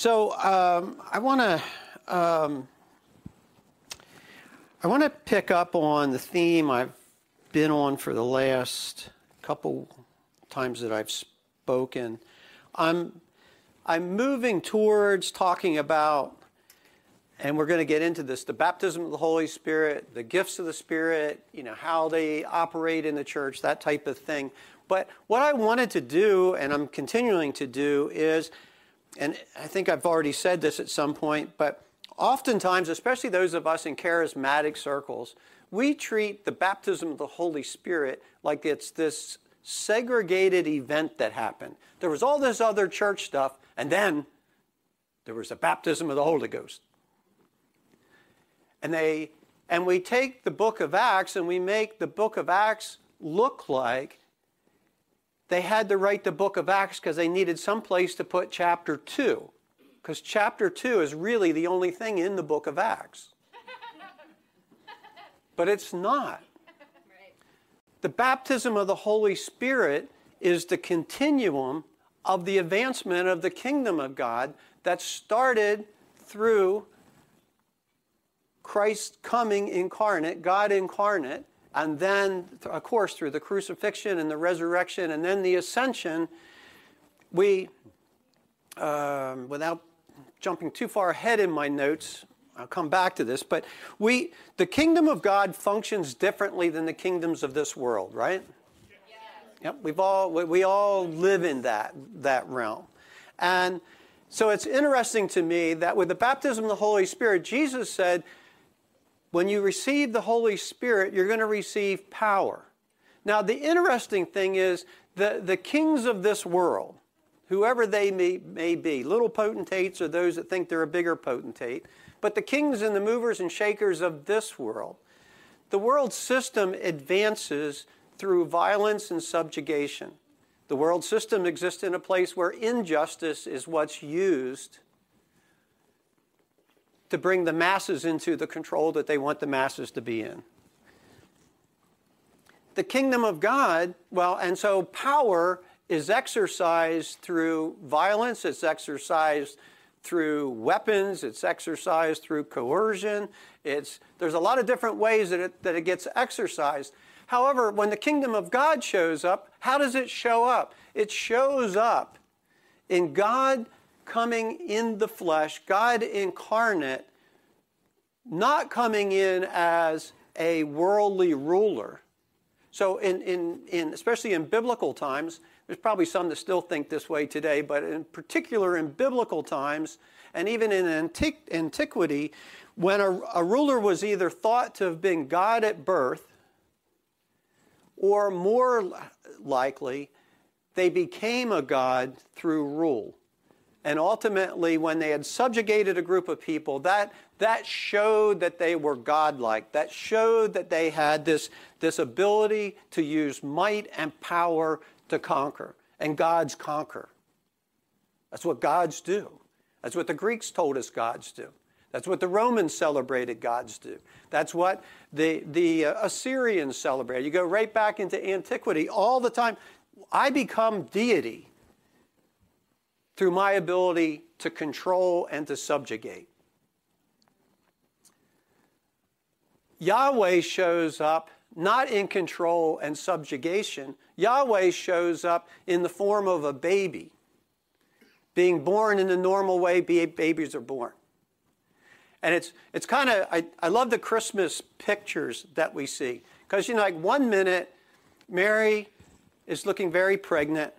So um, I want to um, I want to pick up on the theme I've been on for the last couple times that I've spoken. I'm I'm moving towards talking about, and we're going to get into this, the baptism of the Holy Spirit, the gifts of the Spirit, you know, how they operate in the church, that type of thing. But what I wanted to do, and I'm continuing to do, is, and I think I've already said this at some point, but oftentimes, especially those of us in charismatic circles, we treat the baptism of the Holy Spirit like it's this segregated event that happened. There was all this other church stuff, and then there was a baptism of the Holy Ghost. And they and we take the book of Acts and we make the book of Acts look like they had to write the book of Acts because they needed some place to put chapter 2. Because chapter 2 is really the only thing in the book of Acts. but it's not. The baptism of the Holy Spirit is the continuum of the advancement of the kingdom of God that started through Christ coming incarnate, God incarnate, and then, of course, through the crucifixion and the resurrection and then the ascension, we, um, without jumping too far ahead in my notes, I'll come back to this, but we, the kingdom of God functions differently than the kingdoms of this world, right? Yep, we've all, we all live in that, that realm. And so it's interesting to me that with the baptism of the Holy Spirit, Jesus said, when you receive the Holy Spirit, you're going to receive power. Now, the interesting thing is the, the kings of this world, whoever they may, may be, little potentates or those that think they're a bigger potentate, but the kings and the movers and shakers of this world, the world system advances through violence and subjugation. The world system exists in a place where injustice is what's used to bring the masses into the control that they want the masses to be in. The kingdom of God, well, and so power is exercised through violence, it's exercised through weapons, it's exercised through coercion. It's, there's a lot of different ways that it, that it gets exercised. However, when the kingdom of God shows up, how does it show up? It shows up in God coming in the flesh, God incarnate, not coming in as a worldly ruler. So, in, in, in, especially in biblical times, there's probably some that still think this way today, but in particular in biblical times, and even in antiqu- antiquity, when a, a ruler was either thought to have been God at birth, or more likely, they became a god through rule. And ultimately, when they had subjugated a group of people, that, that showed that they were godlike. That showed that they had this, this ability to use might and power to conquer. And gods conquer. That's what gods do. That's what the Greeks told us gods do. That's what the Romans celebrated gods do. That's what the, the uh, Assyrians celebrated. You go right back into antiquity all the time. I become deity through my ability to control and to subjugate. Yahweh shows up not in control and subjugation. Yahweh shows up in the form of a baby, being born in the normal way babies are born. And it's, it's kind of, I, I love the Christmas pictures that we see. Because, you know, like one minute, Mary is looking very pregnant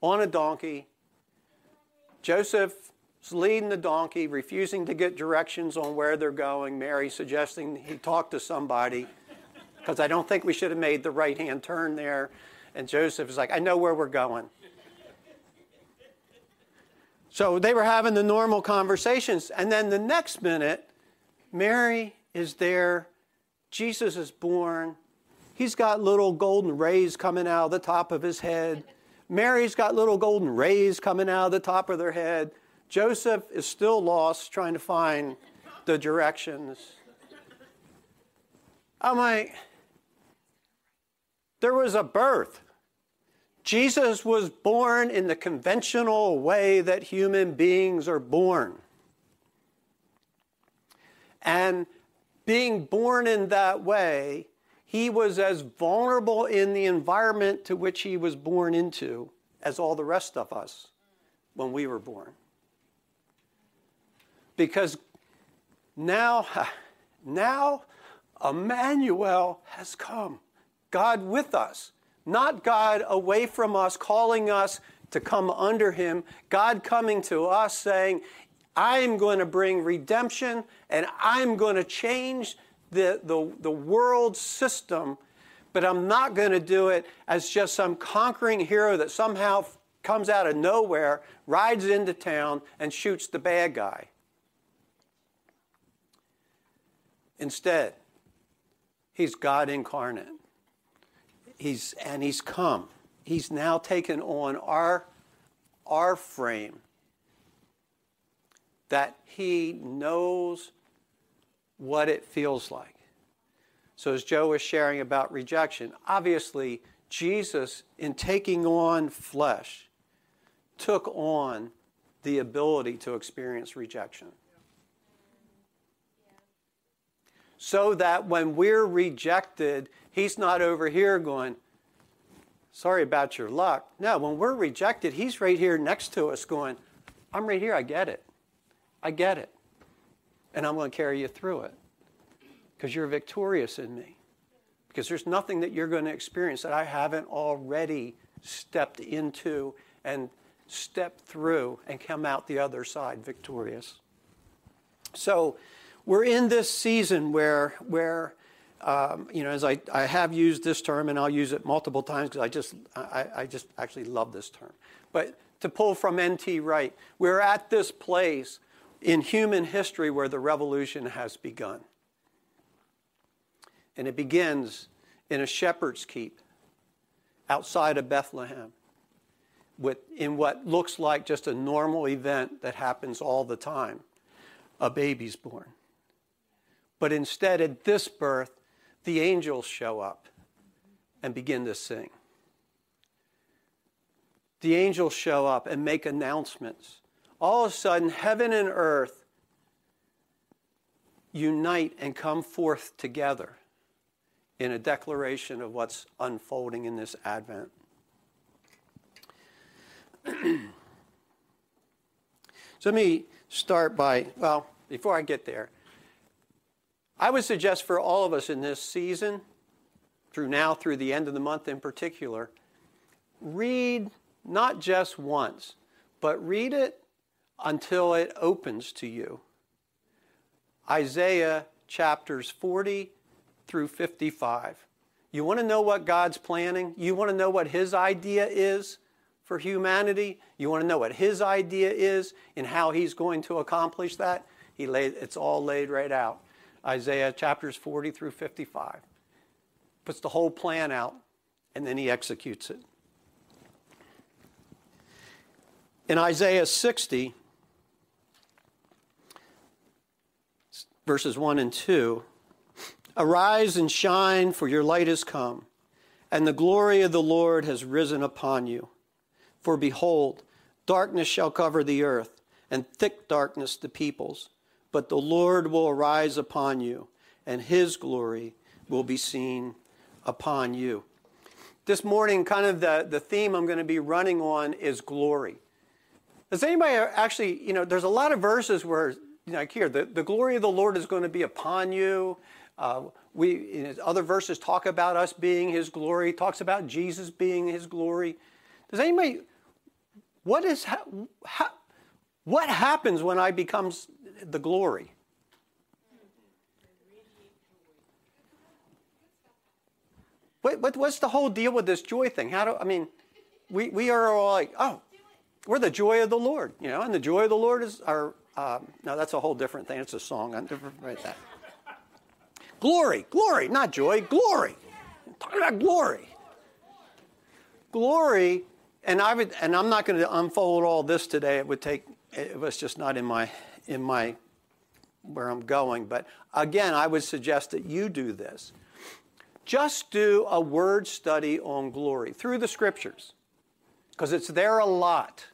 on a donkey. Joseph's leading the donkey, refusing to get directions on where they're going. Mary suggesting he talk to somebody because I don't think we should have made the right hand turn there. And Joseph is like, I know where we're going. So they were having the normal conversations. And then the next minute, Mary is there. Jesus is born. He's got little golden rays coming out of the top of his head. Mary's got little golden rays coming out of the top of their head. Joseph is still lost trying to find the directions. I'm like, there was a birth. Jesus was born in the conventional way that human beings are born. And being born in that way, he was as vulnerable in the environment to which he was born into as all the rest of us when we were born. Because now, now Emmanuel has come, God with us, not God away from us, calling us to come under him, God coming to us saying, I'm going to bring redemption and I'm going to change the, the, the world system, but I'm not going to do it as just some conquering hero that somehow comes out of nowhere, rides into town, and shoots the bad guy. Instead, he's God incarnate. He's, and he's come. He's now taken on our, our frame that he knows what it feels like. So, as Joe was sharing about rejection, obviously, Jesus, in taking on flesh, took on the ability to experience rejection. So that when we're rejected, he's not over here going, Sorry about your luck. No, when we're rejected, he's right here next to us going, I'm right here, I get it. I get it. And I'm going to carry you through it because you're victorious in me. Because there's nothing that you're going to experience that I haven't already stepped into and stepped through and come out the other side victorious. So we're in this season where, where um, you know, as I, I have used this term and I'll use it multiple times because I just, I, I just actually love this term. But to pull from N.T. Wright, we're at this place in human history where the revolution has begun. And it begins in a shepherd's keep outside of Bethlehem with, in what looks like just a normal event that happens all the time a baby's born. But instead, at this birth, the angels show up and begin to sing. The angels show up and make announcements. All of a sudden, heaven and earth unite and come forth together in a declaration of what's unfolding in this Advent. so let me start by, well, before I get there, I would suggest for all of us in this season, through now, through the end of the month in particular, read not just once, but read it until it opens to you. Isaiah chapters 40 through 55. You want to know what God's planning? You want to know what His idea is? for humanity. You want to know what his idea is and how he's going to accomplish that? He laid, it's all laid right out. Isaiah chapters 40 through 55. Puts the whole plan out and then he executes it. In Isaiah 60, verses 1 and 2, Arise and shine, for your light has come, and the glory of the Lord has risen upon you. For behold, darkness shall cover the earth, and thick darkness the peoples. But the Lord will arise upon you, and his glory will be seen upon you. This morning, kind of the, the theme I'm going to be running on is glory. Does anybody actually, you know, there's a lot of verses where, like here, the, the glory of the Lord is going to be upon you. Uh, we, other verses talk about us being his glory, talks about Jesus being his glory. Does anybody what is ha- ha- what happens when I become the glory? What, what, what's the whole deal with this joy thing? How do I mean? We we are all like, oh, we're the joy of the Lord, you know, and the joy of the Lord is our. Um, no, that's a whole different thing. It's a song. I never write that. Glory, glory, not joy, glory. I'm talking about glory. Glory and I would, and I'm not going to unfold all this today. It would take, it was just not in my, in my, where I'm going. But again, I would suggest that you do this. Just do a word study on glory through the scriptures. because it's there a lot.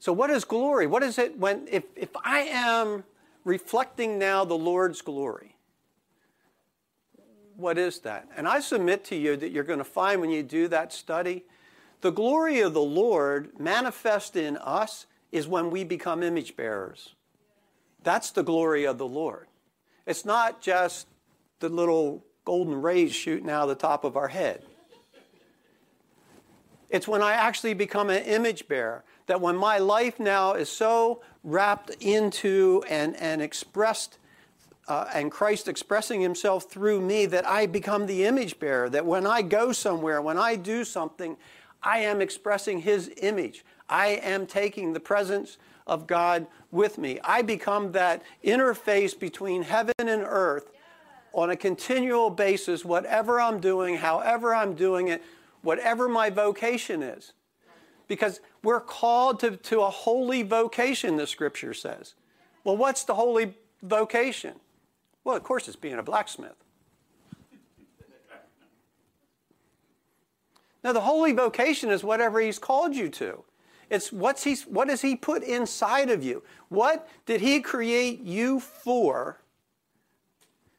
So, what is glory? What is it when, if, if I am reflecting now the Lord's glory? What is that? And I submit to you that you're going to find when you do that study, the glory of the Lord manifest in us is when we become image bearers. That's the glory of the Lord. It's not just the little golden rays shooting out of the top of our head. It's when I actually become an image bearer that when my life now is so wrapped into and, and expressed, uh, and Christ expressing himself through me, that I become the image bearer. That when I go somewhere, when I do something, I am expressing his image. I am taking the presence of God with me. I become that interface between heaven and earth on a continual basis, whatever I'm doing, however I'm doing it, whatever my vocation is. Because we're called to, to a holy vocation, the scripture says. Well, what's the holy vocation? Well, of course, it's being a blacksmith. Now, the holy vocation is whatever he's called you to. It's what's he, what does he put inside of you? What did he create you for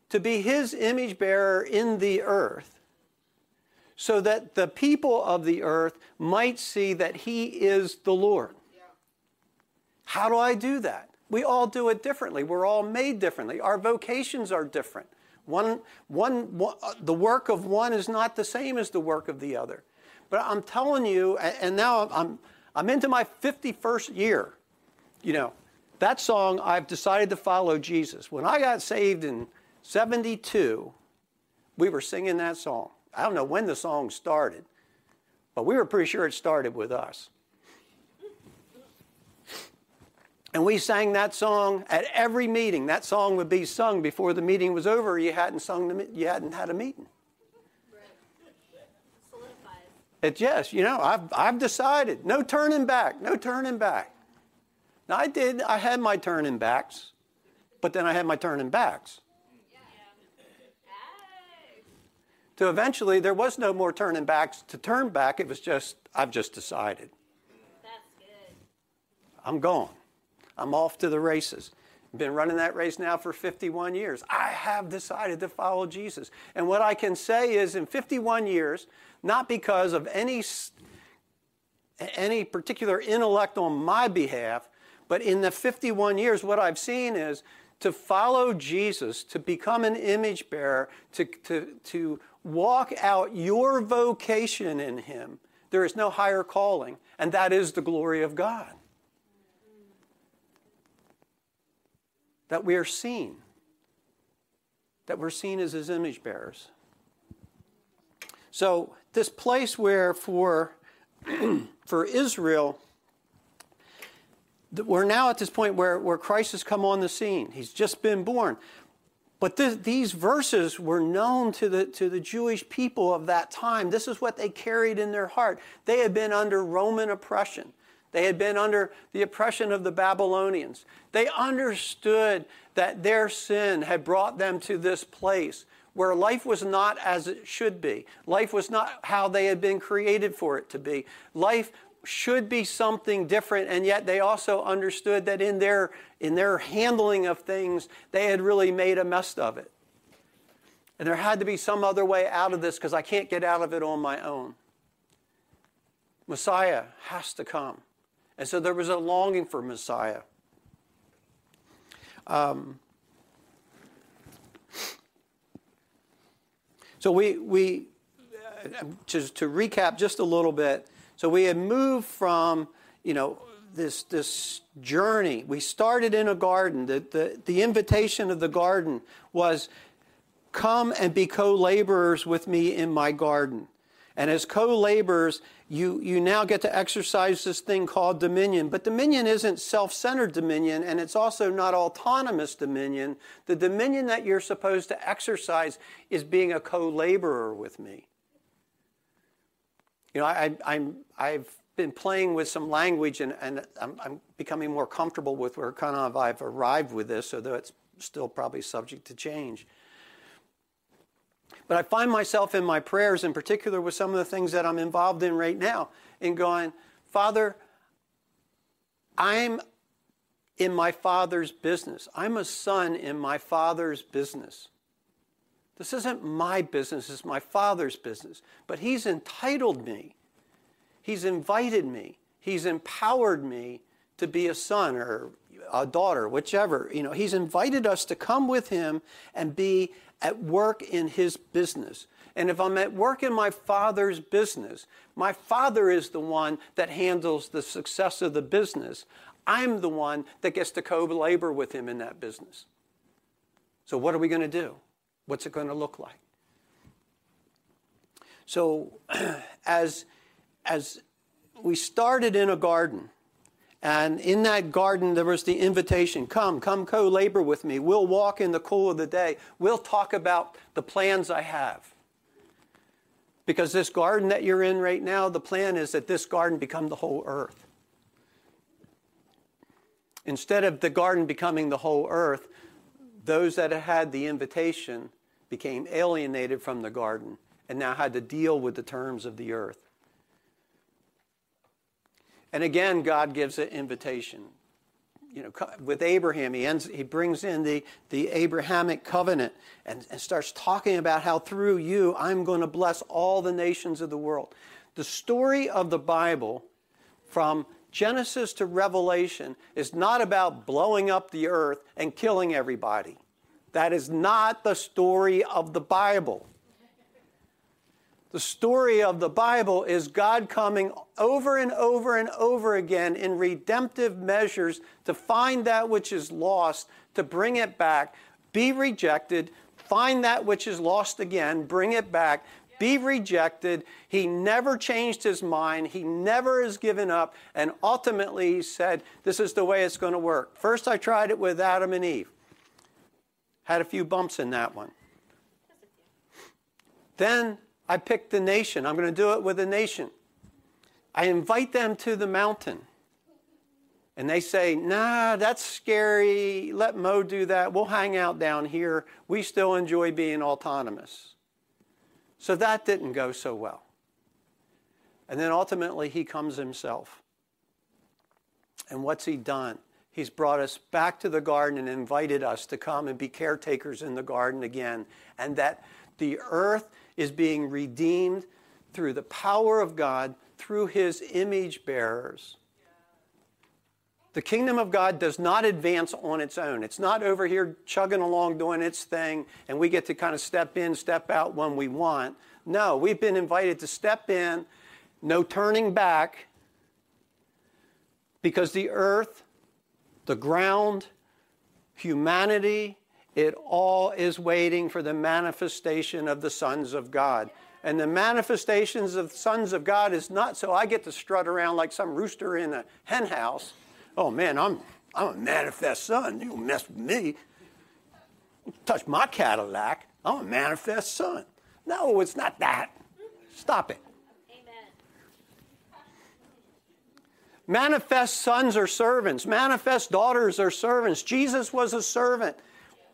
to be his image bearer in the earth? So that the people of the earth might see that he is the Lord. Yeah. How do I do that? We all do it differently. We're all made differently. Our vocations are different. One, one, one, uh, the work of one is not the same as the work of the other. But I'm telling you, and now I'm, I'm into my 51st year. You know, that song, I've decided to follow Jesus. When I got saved in 72, we were singing that song. I don't know when the song started, but we were pretty sure it started with us. And we sang that song at every meeting. That song would be sung before the meeting was over. You hadn't sung the, you hadn't had a meeting. It's yes, you know, I've, I've decided. No turning back, no turning back. Now, I did, I had my turning backs, but then I had my turning backs. To eventually there was no more turning back to turn back. It was just, I've just decided. That's good. I'm gone. I'm off to the races. Been running that race now for 51 years. I have decided to follow Jesus. And what I can say is in 51 years, not because of any, any particular intellect on my behalf, but in the 51 years, what I've seen is to follow Jesus, to become an image bearer, to, to, to walk out your vocation in Him, there is no higher calling, and that is the glory of God. That we are seen, that we're seen as His image bearers. So, this place where for, for Israel, we're now at this point where, where Christ has come on the scene. He's just been born. But this, these verses were known to the, to the Jewish people of that time. This is what they carried in their heart. They had been under Roman oppression. They had been under the oppression of the Babylonians. They understood that their sin had brought them to this place where life was not as it should be. Life was not how they had been created for it to be. Life should be something different, and yet they also understood that in their, in their handling of things, they had really made a mess of it. And there had to be some other way out of this because I can't get out of it on my own. Messiah has to come. And so there was a longing for Messiah. Um, so we, we uh, just to recap just a little bit, so we had moved from, you know, this, this journey. We started in a garden. The, the, the invitation of the garden was come and be co laborers with me in my garden. And as co laborers, you, you now get to exercise this thing called dominion. But dominion isn't self centered dominion, and it's also not autonomous dominion. The dominion that you're supposed to exercise is being a co laborer with me. You know, I, I'm, I've been playing with some language and, and I'm, I'm becoming more comfortable with where kind of I've arrived with this, although it's still probably subject to change. But I find myself in my prayers, in particular with some of the things that I'm involved in right now, in going, Father, I'm in my Father's business. I'm a son in my Father's business. This isn't my business, it's my Father's business. But He's entitled me, He's invited me, He's empowered me to be a son or a daughter, whichever. You know, He's invited us to come with Him and be at work in His business. And if I'm at work in my Father's business, my Father is the one that handles the success of the business. I'm the one that gets to co labor with Him in that business. So, what are we going to do? What's it going to look like? So, as, as we started in a garden, and in that garden, there was the invitation come, come co labor with me. We'll walk in the cool of the day. We'll talk about the plans I have. Because this garden that you're in right now, the plan is that this garden become the whole earth. Instead of the garden becoming the whole earth, those that had the invitation became alienated from the garden and now had to deal with the terms of the earth. And again, God gives an invitation. You know, with Abraham, he, ends, he brings in the, the Abrahamic covenant and, and starts talking about how through you I'm going to bless all the nations of the world. The story of the Bible from Genesis to Revelation is not about blowing up the earth and killing everybody. That is not the story of the Bible. The story of the Bible is God coming over and over and over again in redemptive measures to find that which is lost, to bring it back, be rejected, find that which is lost again, bring it back, be rejected. He never changed his mind. He never has given up. And ultimately, he said, This is the way it's going to work. First, I tried it with Adam and Eve, had a few bumps in that one. Then I picked the nation. I'm going to do it with a nation. I invite them to the mountain. And they say, nah, that's scary. Let Mo do that. We'll hang out down here. We still enjoy being autonomous. So that didn't go so well. And then ultimately, he comes himself. And what's he done? He's brought us back to the garden and invited us to come and be caretakers in the garden again. And that the earth is being redeemed through the power of God, through his image bearers. The kingdom of God does not advance on its own. It's not over here chugging along doing its thing, and we get to kind of step in, step out when we want. No, we've been invited to step in, no turning back, because the earth, the ground, humanity, it all is waiting for the manifestation of the sons of God. And the manifestations of sons of God is not so I get to strut around like some rooster in a hen house oh man, I'm, I'm a manifest son. You don't mess with me. Touch my Cadillac. I'm a manifest son. No, it's not that. Stop it. Manifest sons are servants. Manifest daughters are servants. Jesus was a servant.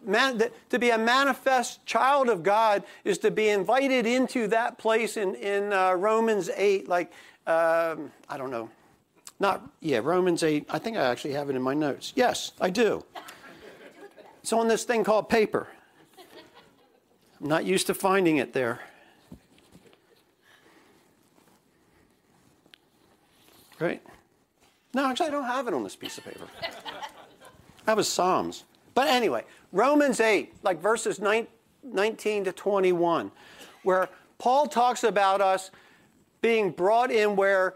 Man, to be a manifest child of God is to be invited into that place in, in uh, Romans 8, like, um, I don't know, not, yeah, Romans 8. I think I actually have it in my notes. Yes, I do. It's on this thing called paper. I'm not used to finding it there. Right? No, actually, I don't have it on this piece of paper. That was Psalms. But anyway, Romans 8, like verses 19 to 21, where Paul talks about us being brought in where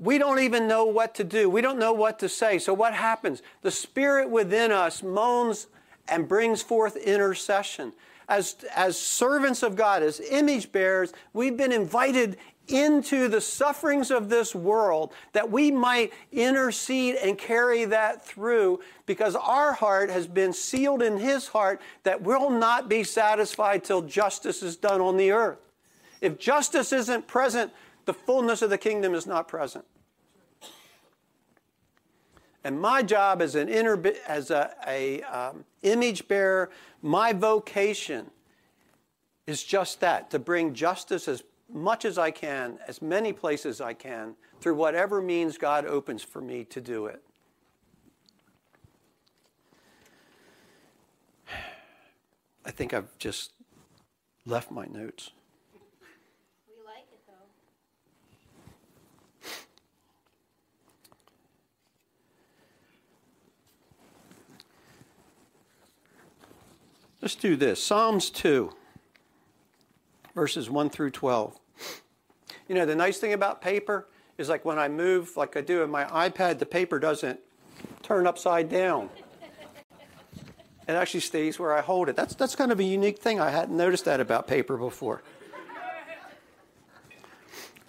we don't even know what to do. We don't know what to say. So, what happens? The Spirit within us moans and brings forth intercession. As, as servants of God, as image bearers, we've been invited into the sufferings of this world that we might intercede and carry that through because our heart has been sealed in His heart that will not be satisfied till justice is done on the earth. If justice isn't present, the fullness of the kingdom is not present. And my job as an inter- as a, a um, image bearer, my vocation is just that to bring justice as much as I can, as many places I can, through whatever means God opens for me to do it. I think I've just left my notes. We like it though. Let's do this Psalms 2, verses 1 through 12. You know, the nice thing about paper is like when I move, like I do in my iPad, the paper doesn't turn upside down. It actually stays where I hold it. That's, that's kind of a unique thing. I hadn't noticed that about paper before.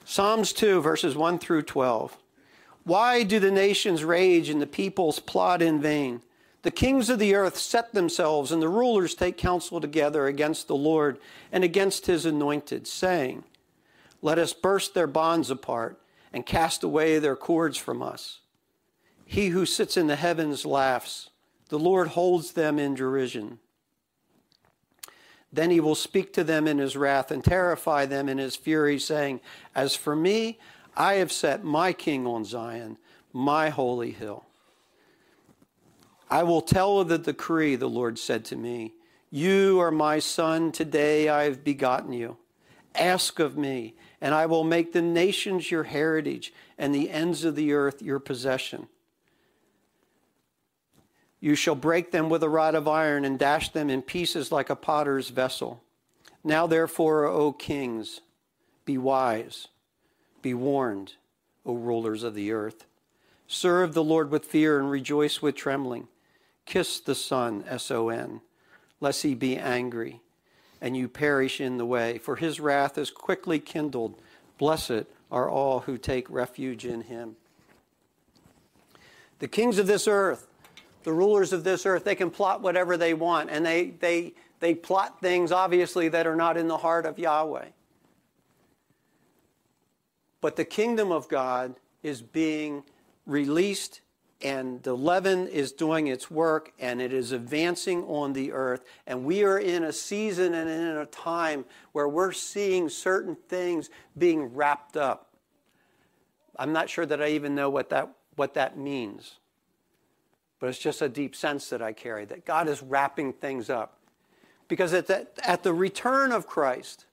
Psalms 2, verses 1 through 12. Why do the nations rage and the peoples plot in vain? The kings of the earth set themselves, and the rulers take counsel together against the Lord and against his anointed, saying, Let us burst their bonds apart and cast away their cords from us. He who sits in the heavens laughs. The Lord holds them in derision. Then he will speak to them in his wrath and terrify them in his fury, saying, As for me, I have set my king on Zion, my holy hill. I will tell of the decree, the Lord said to me. You are my son, today I have begotten you. Ask of me, and I will make the nations your heritage and the ends of the earth your possession. You shall break them with a rod of iron and dash them in pieces like a potter's vessel. Now, therefore, O kings, be wise, be warned, O rulers of the earth. Serve the Lord with fear and rejoice with trembling. Kiss the Son, S O N, lest he be angry and you perish in the way, for his wrath is quickly kindled. Blessed are all who take refuge in him. The kings of this earth the rulers of this earth, they can plot whatever they want, and they, they, they plot things, obviously, that are not in the heart of Yahweh. But the kingdom of God is being released, and the leaven is doing its work, and it is advancing on the earth. And we are in a season and in a time where we're seeing certain things being wrapped up. I'm not sure that I even know what that, what that means but it's just a deep sense that I carry that God is wrapping things up. Because at the, at the return of Christ,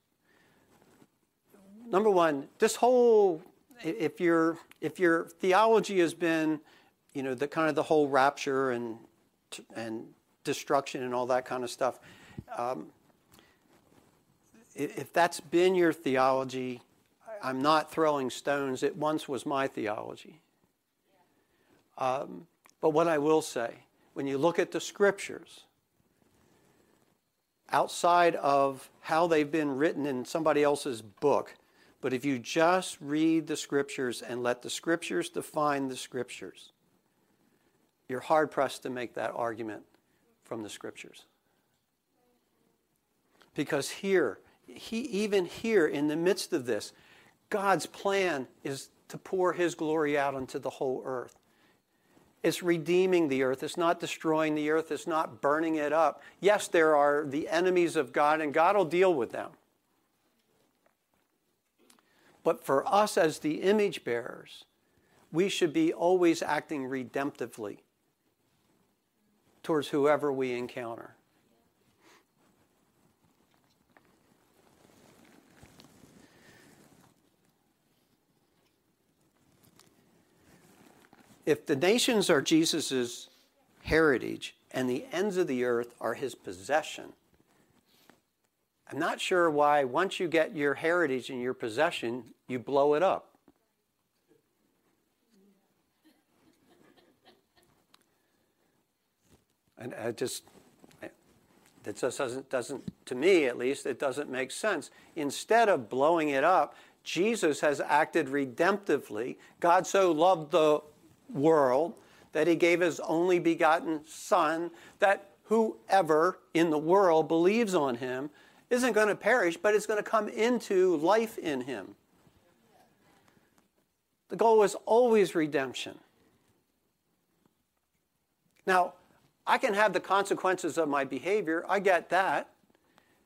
number one, this whole, if your, if your theology has been, you know, the kind of the whole rapture and, and destruction and all that kind of stuff, um, if that's been your theology, I'm not throwing stones. It once was my theology. Um, but what I will say, when you look at the scriptures, outside of how they've been written in somebody else's book, but if you just read the scriptures and let the scriptures define the scriptures, you're hard pressed to make that argument from the scriptures. Because here, he, even here in the midst of this, God's plan is to pour his glory out onto the whole earth. It's redeeming the earth. It's not destroying the earth. It's not burning it up. Yes, there are the enemies of God, and God will deal with them. But for us as the image bearers, we should be always acting redemptively towards whoever we encounter. if the nations are Jesus' heritage and the ends of the earth are his possession, I'm not sure why once you get your heritage and your possession, you blow it up. And I just, that just doesn't, doesn't, to me at least, it doesn't make sense. Instead of blowing it up, Jesus has acted redemptively. God so loved the world, that he gave his only begotten Son, that whoever in the world believes on him isn't going to perish, but is going to come into life in him. The goal was always redemption. Now, I can have the consequences of my behavior, I get that.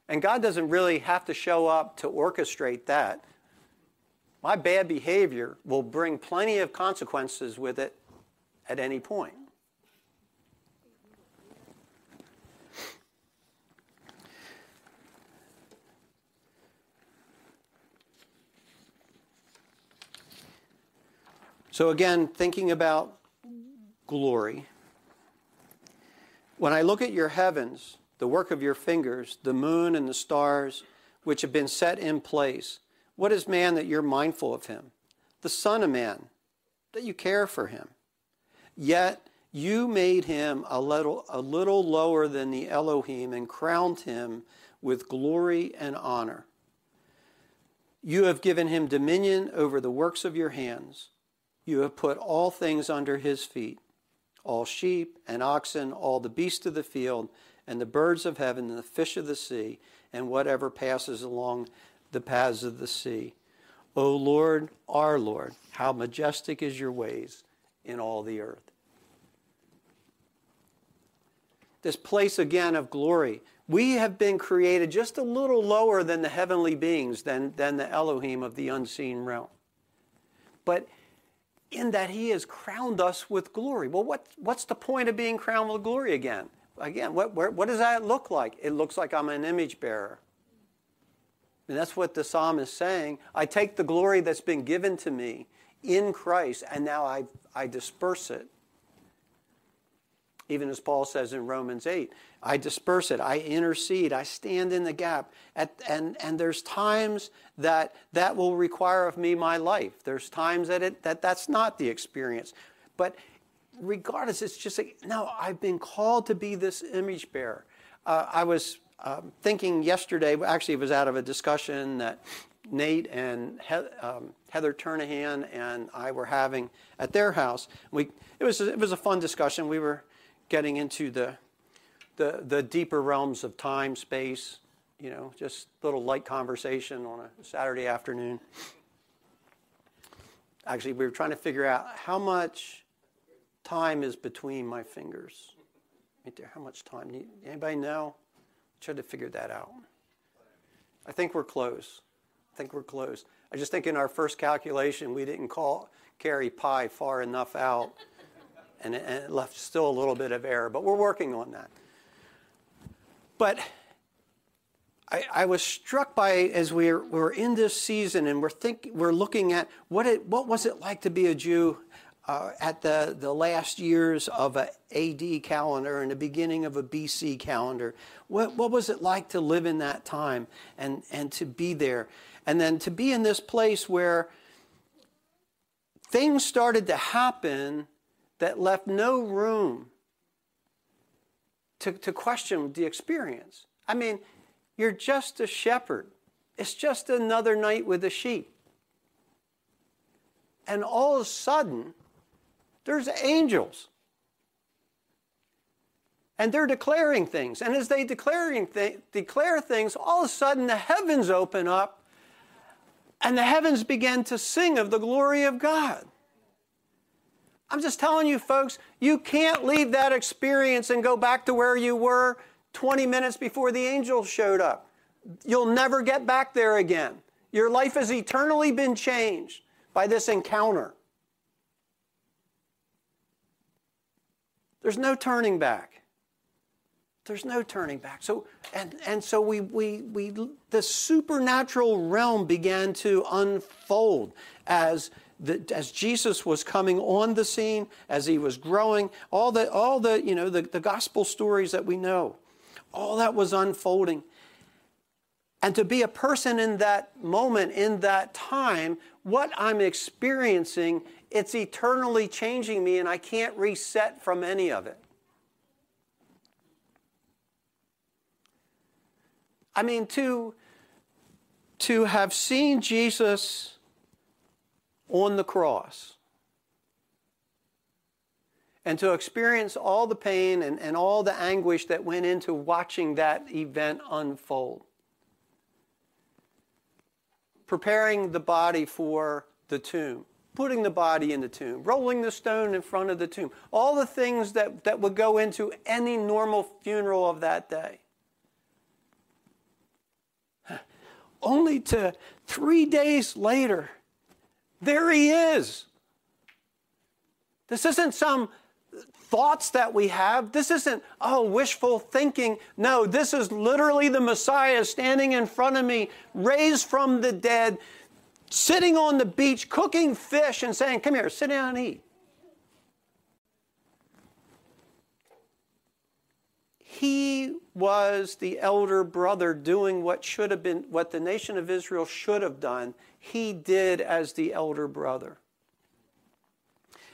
And God doesn't really have to show up to orchestrate that. My bad behavior will bring plenty of consequences with it at any point. So, again, thinking about glory, when I look at your heavens, the work of your fingers, the moon and the stars, which have been set in place, what is man that you're mindful of him? The Son of Man, that you care for him. Yet you made him a little, a little lower than the Elohim and crowned him with glory and honor. You have given him dominion over the works of your hands. You have put all things under his feet all sheep and oxen, all the beasts of the field, and the birds of heaven, and the fish of the sea, and whatever passes along the paths of the sea. O Lord, our Lord, how majestic is your ways in all the earth. This place again of glory. We have been created just a little lower than the heavenly beings, than, than the Elohim of the unseen realm. But in that he has crowned us with glory. Well, what, what's the point of being crowned with glory again? Again, what, where, what does that look like? It looks like I'm an image bearer. And that's what the psalm is saying. I take the glory that's been given to me in Christ, and now I, I disperse it even as Paul says in Romans 8, I disperse it, I intercede, I stand in the gap. At, and, and there's times that that will require of me my life. There's times that, it, that that's not the experience. But regardless, it's just like, no, I've been called to be this image bearer. Uh, I was um, thinking yesterday, actually, it was out of a discussion that Nate and he, um, Heather Turnahan and I were having at their house. We, it, was, it was a fun discussion. We were getting into the, the, the deeper realms of time, space, you know, just a little light conversation on a Saturday afternoon. Actually, we were trying to figure out how much time is between my fingers. Right there, how much time? Anybody know? Tried to figure that out. I think we're close. I think we're close. I just think in our first calculation, we didn't call carry pi far enough out and it, and it left still a little bit of error, but we're working on that. But I, I, was struck by as we we're, we're, in this season and we're think, we're looking at what it what was it like to be a Jew uh, at the, the last years of a AD calendar and the beginning of a BC calendar. What what was it like to live in that time and and to be there, and then to be in this place where things started to happen that left no room to, to question the experience. I mean, you're just a shepherd. It's just another night with the sheep. And all of a sudden, there's angels. And they're declaring things. And as they declaring th- declare things, all of a sudden the heavens open up and the heavens begin to sing of the glory of God. I'm just telling you, folks, you can't leave that experience and go back to where you were 20 minutes before the angels showed up. You'll never get back there again. Your life has eternally been changed by this encounter. There's no turning back. There's no turning back. So and and so we we we the supernatural realm began to unfold as the, as Jesus was coming on the scene, as he was growing, all the, all the, you know, the, the gospel stories that we know, all that was unfolding. And to be a person in that moment, in that time, what I'm experiencing, it's eternally changing me, and I can't reset from any of it. I mean, to, to have seen Jesus on the cross. And to experience all the pain and, and all the anguish that went into watching that event unfold. Preparing the body for the tomb, putting the body in the tomb, rolling the stone in front of the tomb, all the things that, that would go into any normal funeral of that day. only to three days later, there he is. This isn't some thoughts that we have. This isn't, oh, wishful thinking. No, this is literally the Messiah standing in front of me, raised from the dead, sitting on the beach, cooking fish, and saying, Come here, sit down and eat. He was the elder brother doing what should have been, what the nation of Israel should have done. He did as the elder brother.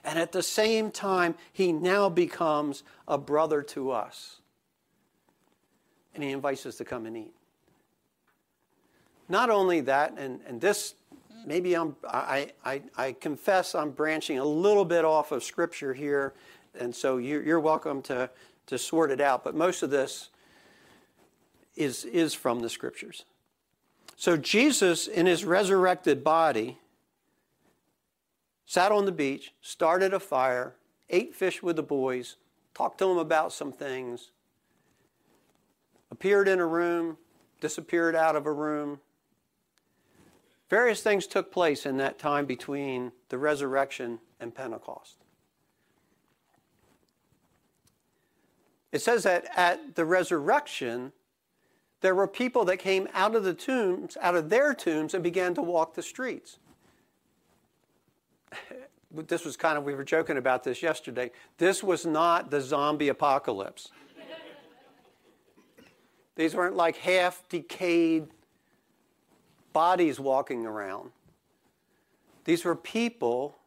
And at the same time, he now becomes a brother to us. And he invites us to come and eat. Not only that, and, and this, maybe I'm, I, I, I confess I'm branching a little bit off of Scripture here, and so you're, you're welcome to, to sort it out, but most of this is, is from the Scriptures. So Jesus, in his resurrected body, sat on the beach, started a fire, ate fish with the boys, talked to them about some things, appeared in a room, disappeared out of a room. Various things took place in that time between the resurrection and Pentecost. It says that at the resurrection, there were people that came out of the tombs, out of their tombs, and began to walk the streets this was kind of, we were joking about this yesterday. This was not the zombie apocalypse. These weren't like half decayed bodies walking around. These were people,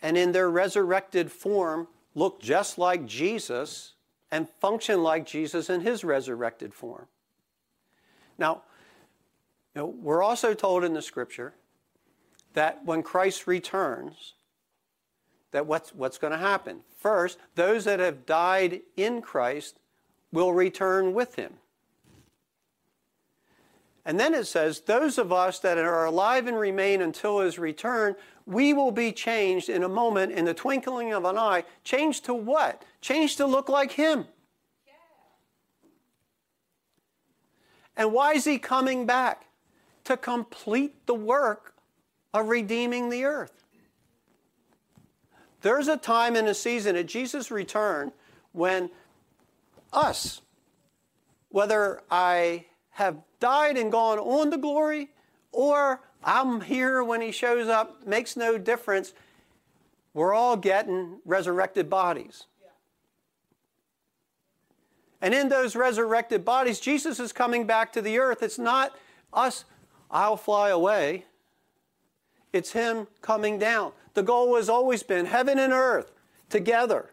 and in their resurrected form, looked just like Jesus and function like Jesus in his resurrected form. Now, you know, we're also told in the scripture that when Christ returns, that what's, what's going to happen? First, those that have died in Christ will return with him. And then it says, those of us that are alive and remain until his return, we will be changed in a moment, in the twinkling of an eye. Changed to what? Changed to look like him. Yeah. And why is he coming back? To complete the work of redeeming the earth. There's a time and a season at Jesus' return when us, whether I have died and gone on to glory or I'm here when he shows up, makes no difference. We're all getting resurrected bodies. And in those resurrected bodies, Jesus is coming back to the earth. It's not us, I'll fly away. It's Him coming down. The goal has always been heaven and earth together.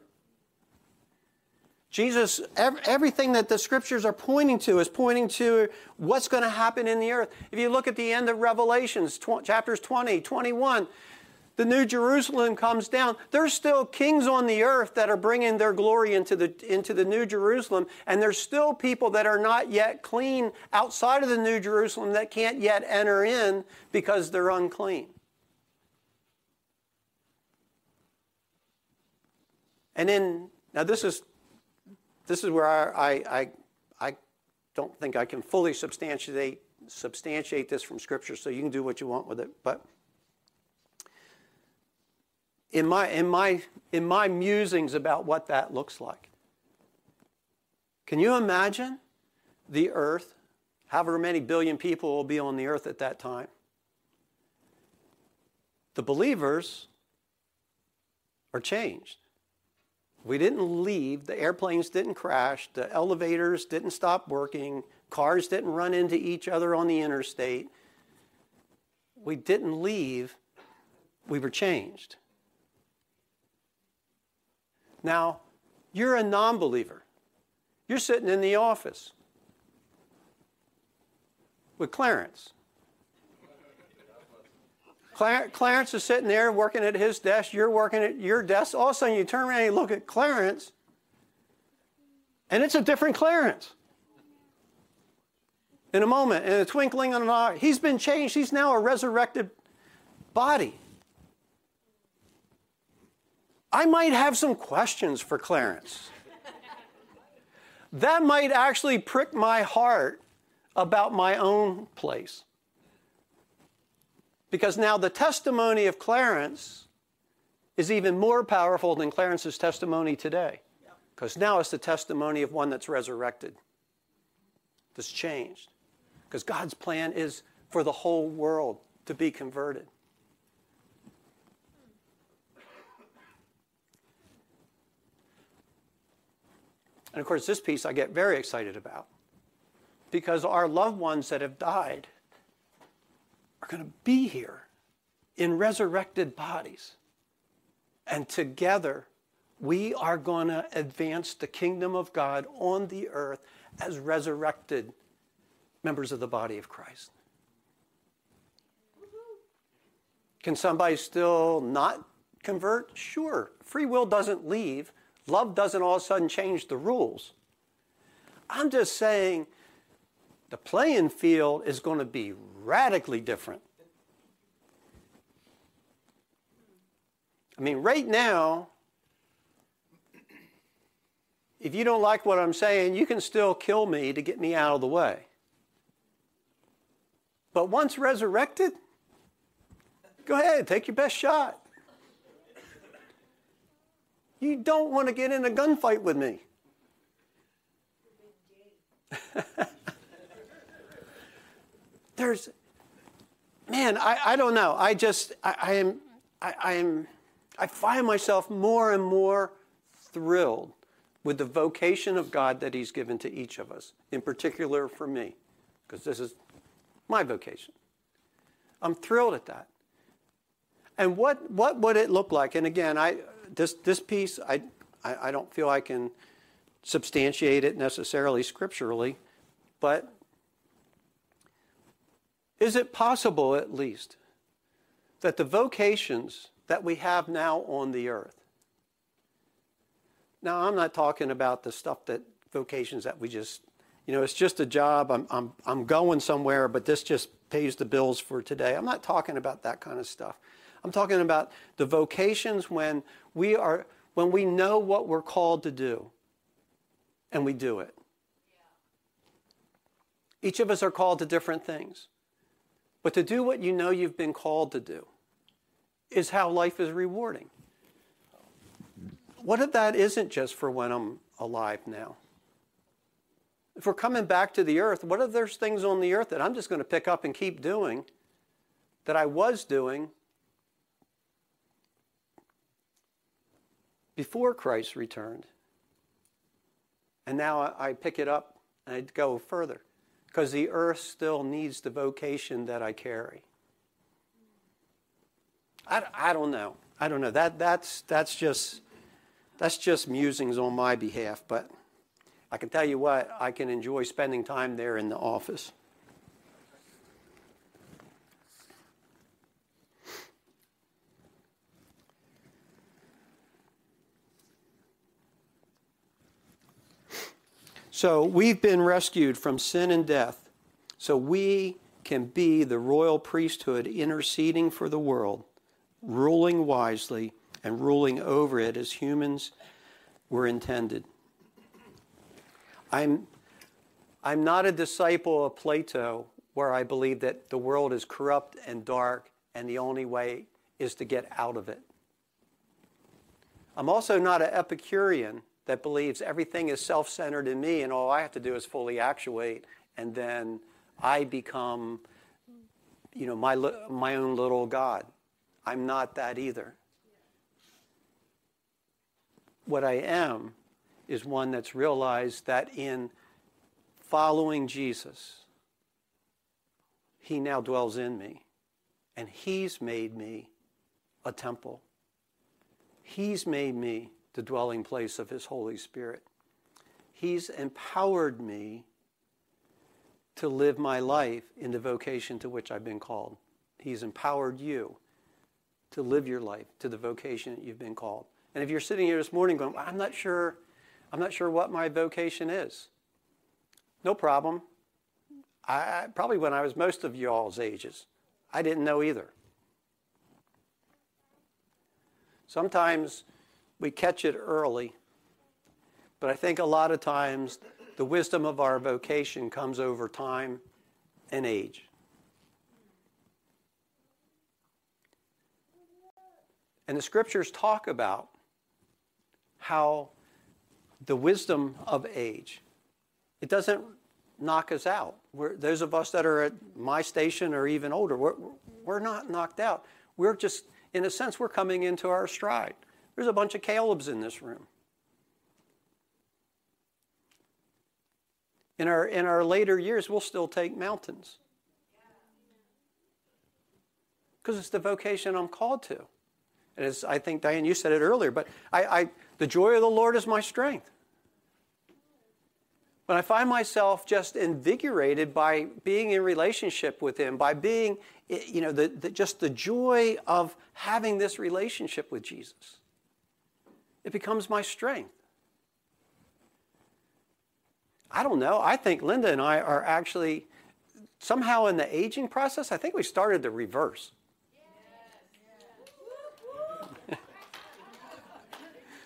Jesus, everything that the scriptures are pointing to is pointing to what's going to happen in the earth. If you look at the end of Revelations, chapters 20, 21, the New Jerusalem comes down. There's still kings on the earth that are bringing their glory into the, into the New Jerusalem, and there's still people that are not yet clean outside of the New Jerusalem that can't yet enter in because they're unclean. And then, now this is, this is where I, I, I, don't think I can fully substantiate, substantiate this from Scripture, so you can do what you want with it. But in my, in my, in my musings about what that looks like, can you imagine the earth, however many billion people will be on the earth at that time? The believers are changed. We didn't leave, the airplanes didn't crash, the elevators didn't stop working, cars didn't run into each other on the interstate. We didn't leave, we were changed. Now, you're a non believer. You're sitting in the office with Clarence. Clarence is sitting there working at his desk, you're working at your desk. All of a sudden, you turn around and you look at Clarence, and it's a different Clarence. In a moment, in a twinkling of an eye, he's been changed. He's now a resurrected body. I might have some questions for Clarence. that might actually prick my heart about my own place. Because now the testimony of Clarence is even more powerful than Clarence's testimony today. Because now it's the testimony of one that's resurrected, that's changed. Because God's plan is for the whole world to be converted. And of course, this piece I get very excited about because our loved ones that have died are going to be here in resurrected bodies. And together, we are going to advance the kingdom of God on the earth as resurrected members of the body of Christ. Can somebody still not convert? Sure. Free will doesn't leave. Love doesn't all of a sudden change the rules. I'm just saying the playing field is going to be radically different. I mean, right now, if you don't like what I'm saying, you can still kill me to get me out of the way. But once resurrected, go ahead, take your best shot. You don't want to get in a gunfight with me. There's, man, I, I don't know. I just, I, I am, I, I am, I find myself more and more thrilled with the vocation of God that He's given to each of us, in particular for me, because this is my vocation. I'm thrilled at that. And what, what would it look like? And again, I, this, this piece, I, I, I don't feel I can substantiate it necessarily scripturally, but is it possible, at least, that the vocations that we have now on the earth, now I'm not talking about the stuff that vocations that we just, you know, it's just a job, I'm, I'm, I'm going somewhere, but this just pays the bills for today. I'm not talking about that kind of stuff. I'm talking about the vocations when we are when we know what we're called to do and we do it. Each of us are called to different things. But to do what you know you've been called to do is how life is rewarding. What if that isn't just for when I'm alive now? If we're coming back to the earth, what if there's things on the earth that I'm just going to pick up and keep doing that I was doing before Christ returned. And now I pick it up and I go further because the earth still needs the vocation that I carry. I, I don't know. I don't know. That, that's, that's, just, that's just musings on my behalf, but I can tell you what, I can enjoy spending time there in the office. So we've been rescued from sin and death, so we can be the royal priesthood interceding for the world, ruling wisely and ruling over it as humans were intended. I'm, I'm not a disciple of Plato where I believe that the world is corrupt and dark and the only way is to get out of it. I'm also not an Epicurean that believes everything is self centered in me and all I have to do is fully actuate, and then I become, you know, my, my own little God. I'm not that either. What I am is one that's realized that in following Jesus, He now dwells in me, and He's made me a temple. He's made me the dwelling place of His Holy Spirit. He's empowered me to live my life in the vocation to which I've been called. He's empowered you to live your life to the vocation that you've been called. And if you're sitting here this morning going, I'm not sure, I'm not sure what my vocation is. No problem. I, probably when I was most of y'all's ages, I didn't know either. Sometimes we catch it early. But I think a lot of times the wisdom of our vocation comes over time and age. And the scriptures talk about how the wisdom of age, it doesn't knock us out. We're, those of us that are at my station or even older, we're, we're not knocked out. We're just, in a sense, we're coming into our stride. There's a bunch of Caleb's in this room. In our, in our later years, we'll still take mountains. Because it's the vocation I'm called to. And as I think, Diane, you said it earlier, but I, I, the joy of the Lord is my strength. When I find myself just invigorated by being in relationship with Him, by being, you know, the, the, just the joy of having this relationship with Jesus, it becomes my strength. I don't know. I think Linda and I are actually somehow in the aging process. I think we started the reverse.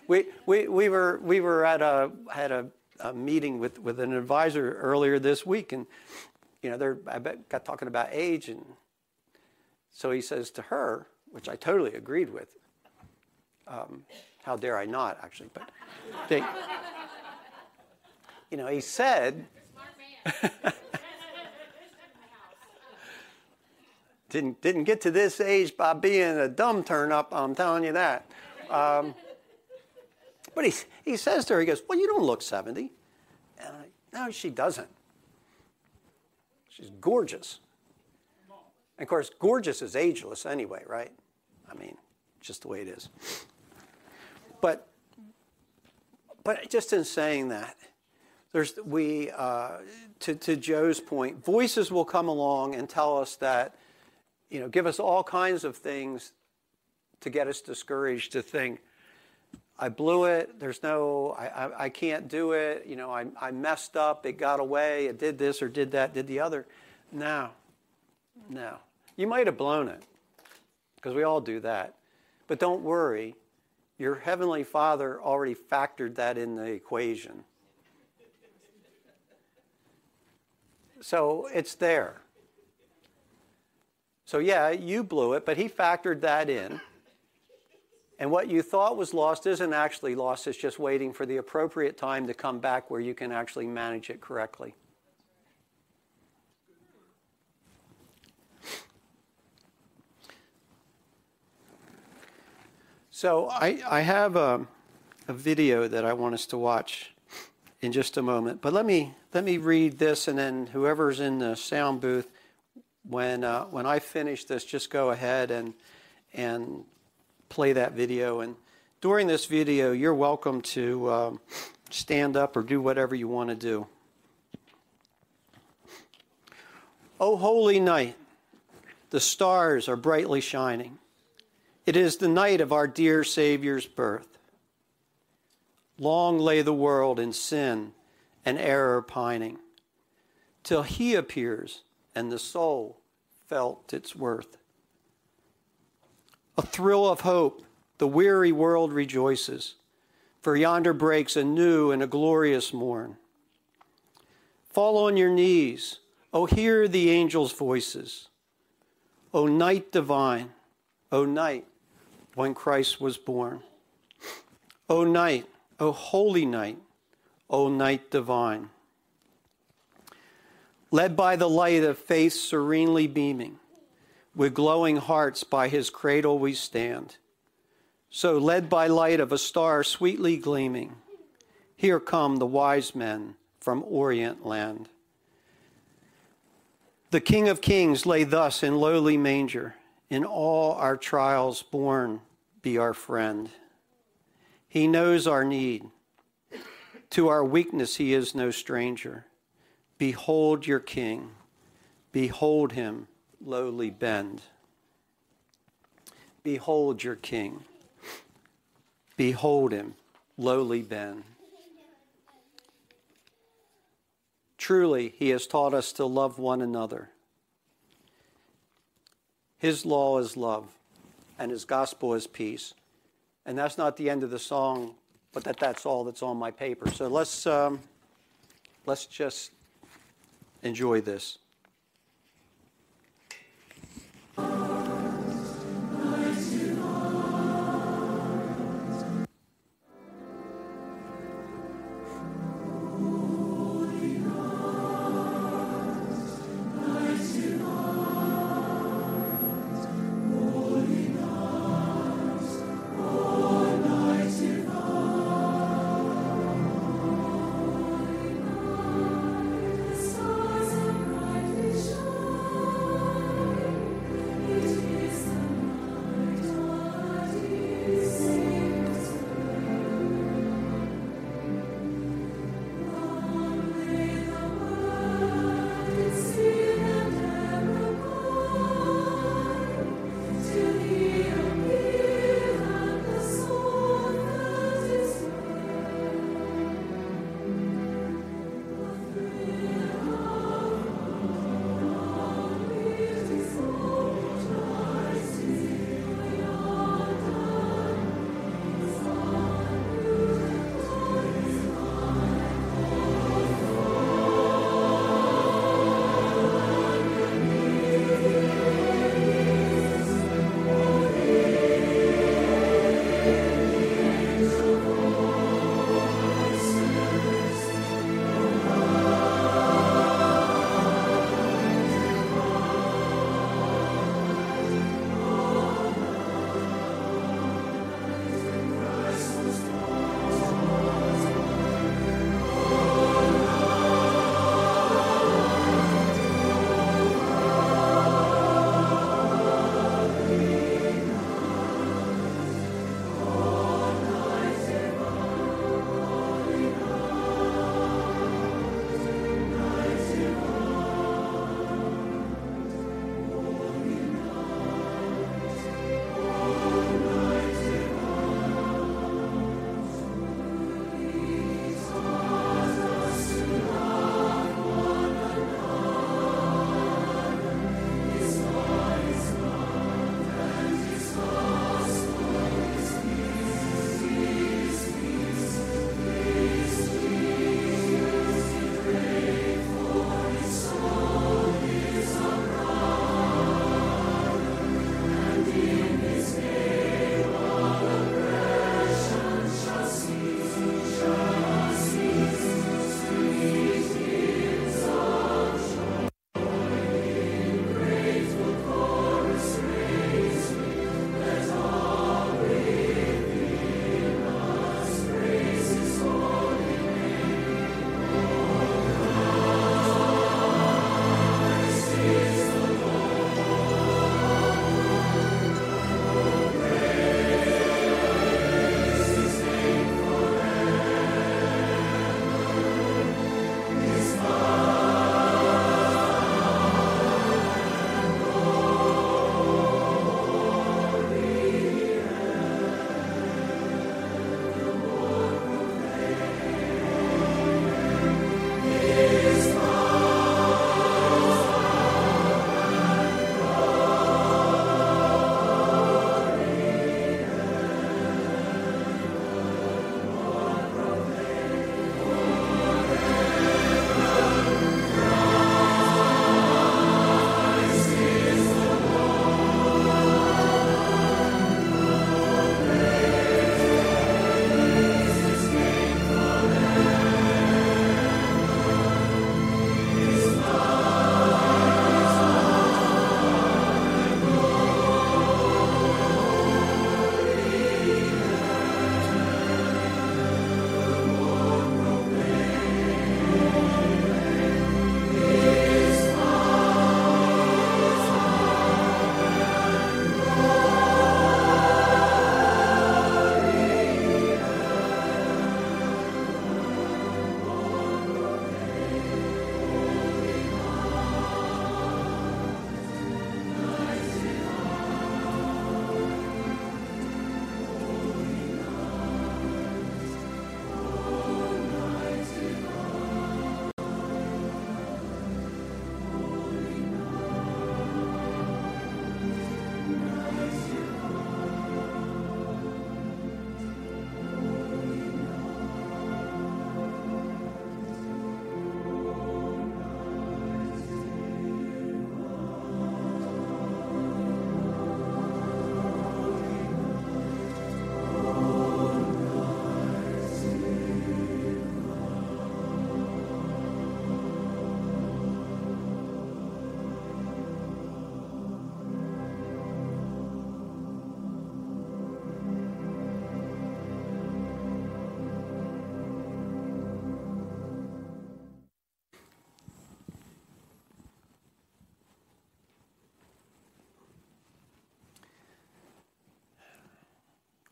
we, we, we were, we were at a, had a, a, meeting with, with an advisor earlier this week, and you know, they're, I bet, got talking about age, and so he says to her, which I totally agreed with. Um, how dare I not, actually? But they, you know, he said. didn't didn't get to this age by being a dumb turn up. I'm telling you that. Um, but he, he says to her, he goes, Well, you don't look 70. And I, no, she doesn't. She's gorgeous. And of course, gorgeous is ageless anyway, right? I mean, just the way it is. But, but just in saying that, there's we uh, to, to Joe's point, voices will come along and tell us that, you know, give us all kinds of things to get us discouraged to think, I blew it. There's no, I, I, I, can't do it. You know, I, I messed up. It got away. It did this or did that, did the other. No, no. You might have blown it because we all do that. But don't worry. Your Heavenly Father already factored that in the equation. So it's there. So, yeah, you blew it, but He factored that in. And what you thought was lost isn't actually lost, it's just waiting for the appropriate time to come back where you can actually manage it correctly. So I, I have a, a video that I want us to watch in just a moment. But let me let me read this, and then whoever's in the sound booth, when uh, when I finish this, just go ahead and and play that video. And during this video, you're welcome to um, stand up or do whatever you want to do. O holy night, the stars are brightly shining. It is the night of our dear Savior's birth. Long lay the world in sin and error pining, till he appears and the soul felt its worth. A thrill of hope, the weary world rejoices, for yonder breaks a new and a glorious morn. Fall on your knees, O hear the angels' voices. O night divine, O night when Christ was born. O night, O holy night, O night divine. Led by the light of faith serenely beaming, with glowing hearts by his cradle we stand. So, led by light of a star sweetly gleaming, here come the wise men from Orient land. The King of Kings lay thus in lowly manger, in all our trials born be our friend. He knows our need. To our weakness, he is no stranger. Behold your King. Behold him lowly bend. Behold your king. Behold him, lowly bend. Truly, he has taught us to love one another. His law is love, and his gospel is peace. And that's not the end of the song, but that that's all that's on my paper. So let's um, let's just enjoy this.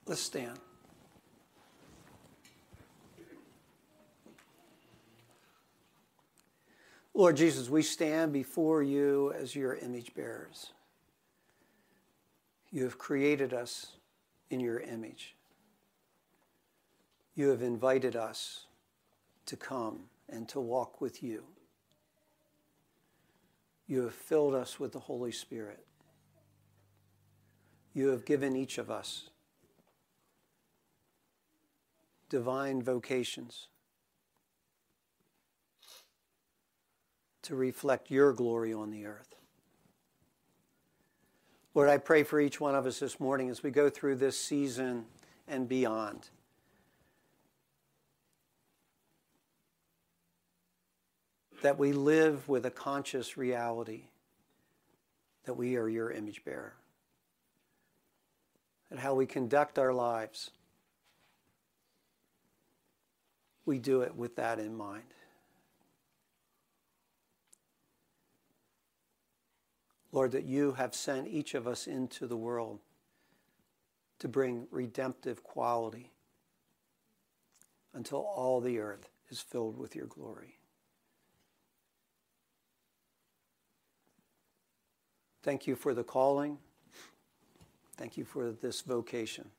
Let's stand. Lord Jesus, we stand before you as your image bearers. You have created us in your image. You have invited us to come and to walk with you. You have filled us with the Holy Spirit. You have given each of us divine vocations to reflect your glory on the earth. Lord, I pray for each one of us this morning as we go through this season and beyond. That we live with a conscious reality that we are your image bearer. And how we conduct our lives, we do it with that in mind. Lord, that you have sent each of us into the world to bring redemptive quality until all the earth is filled with your glory. Thank you for the calling. Thank you for this vocation.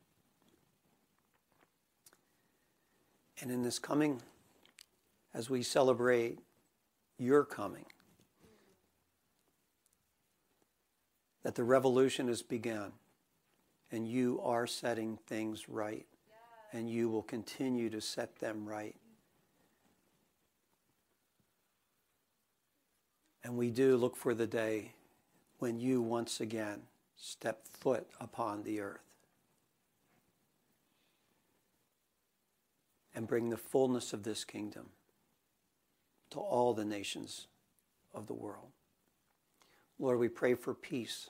And in this coming, as we celebrate your coming, that the revolution has begun and you are setting things right and you will continue to set them right. And we do look for the day when you once again step foot upon the earth and bring the fullness of this kingdom to all the nations of the world. Lord, we pray for peace.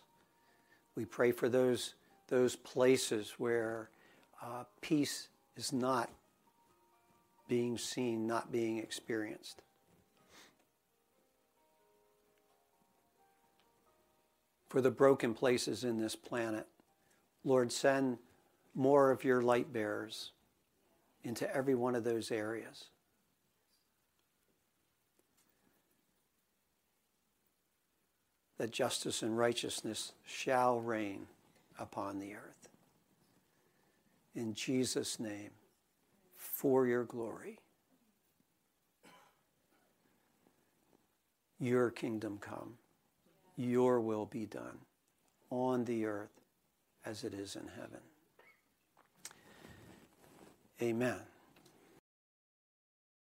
We pray for those, those places where uh, peace is not being seen, not being experienced. For the broken places in this planet, Lord, send more of your light bearers into every one of those areas. that justice and righteousness shall reign upon the earth. In Jesus' name, for your glory. Your kingdom come, your will be done on the earth as it is in heaven. Amen.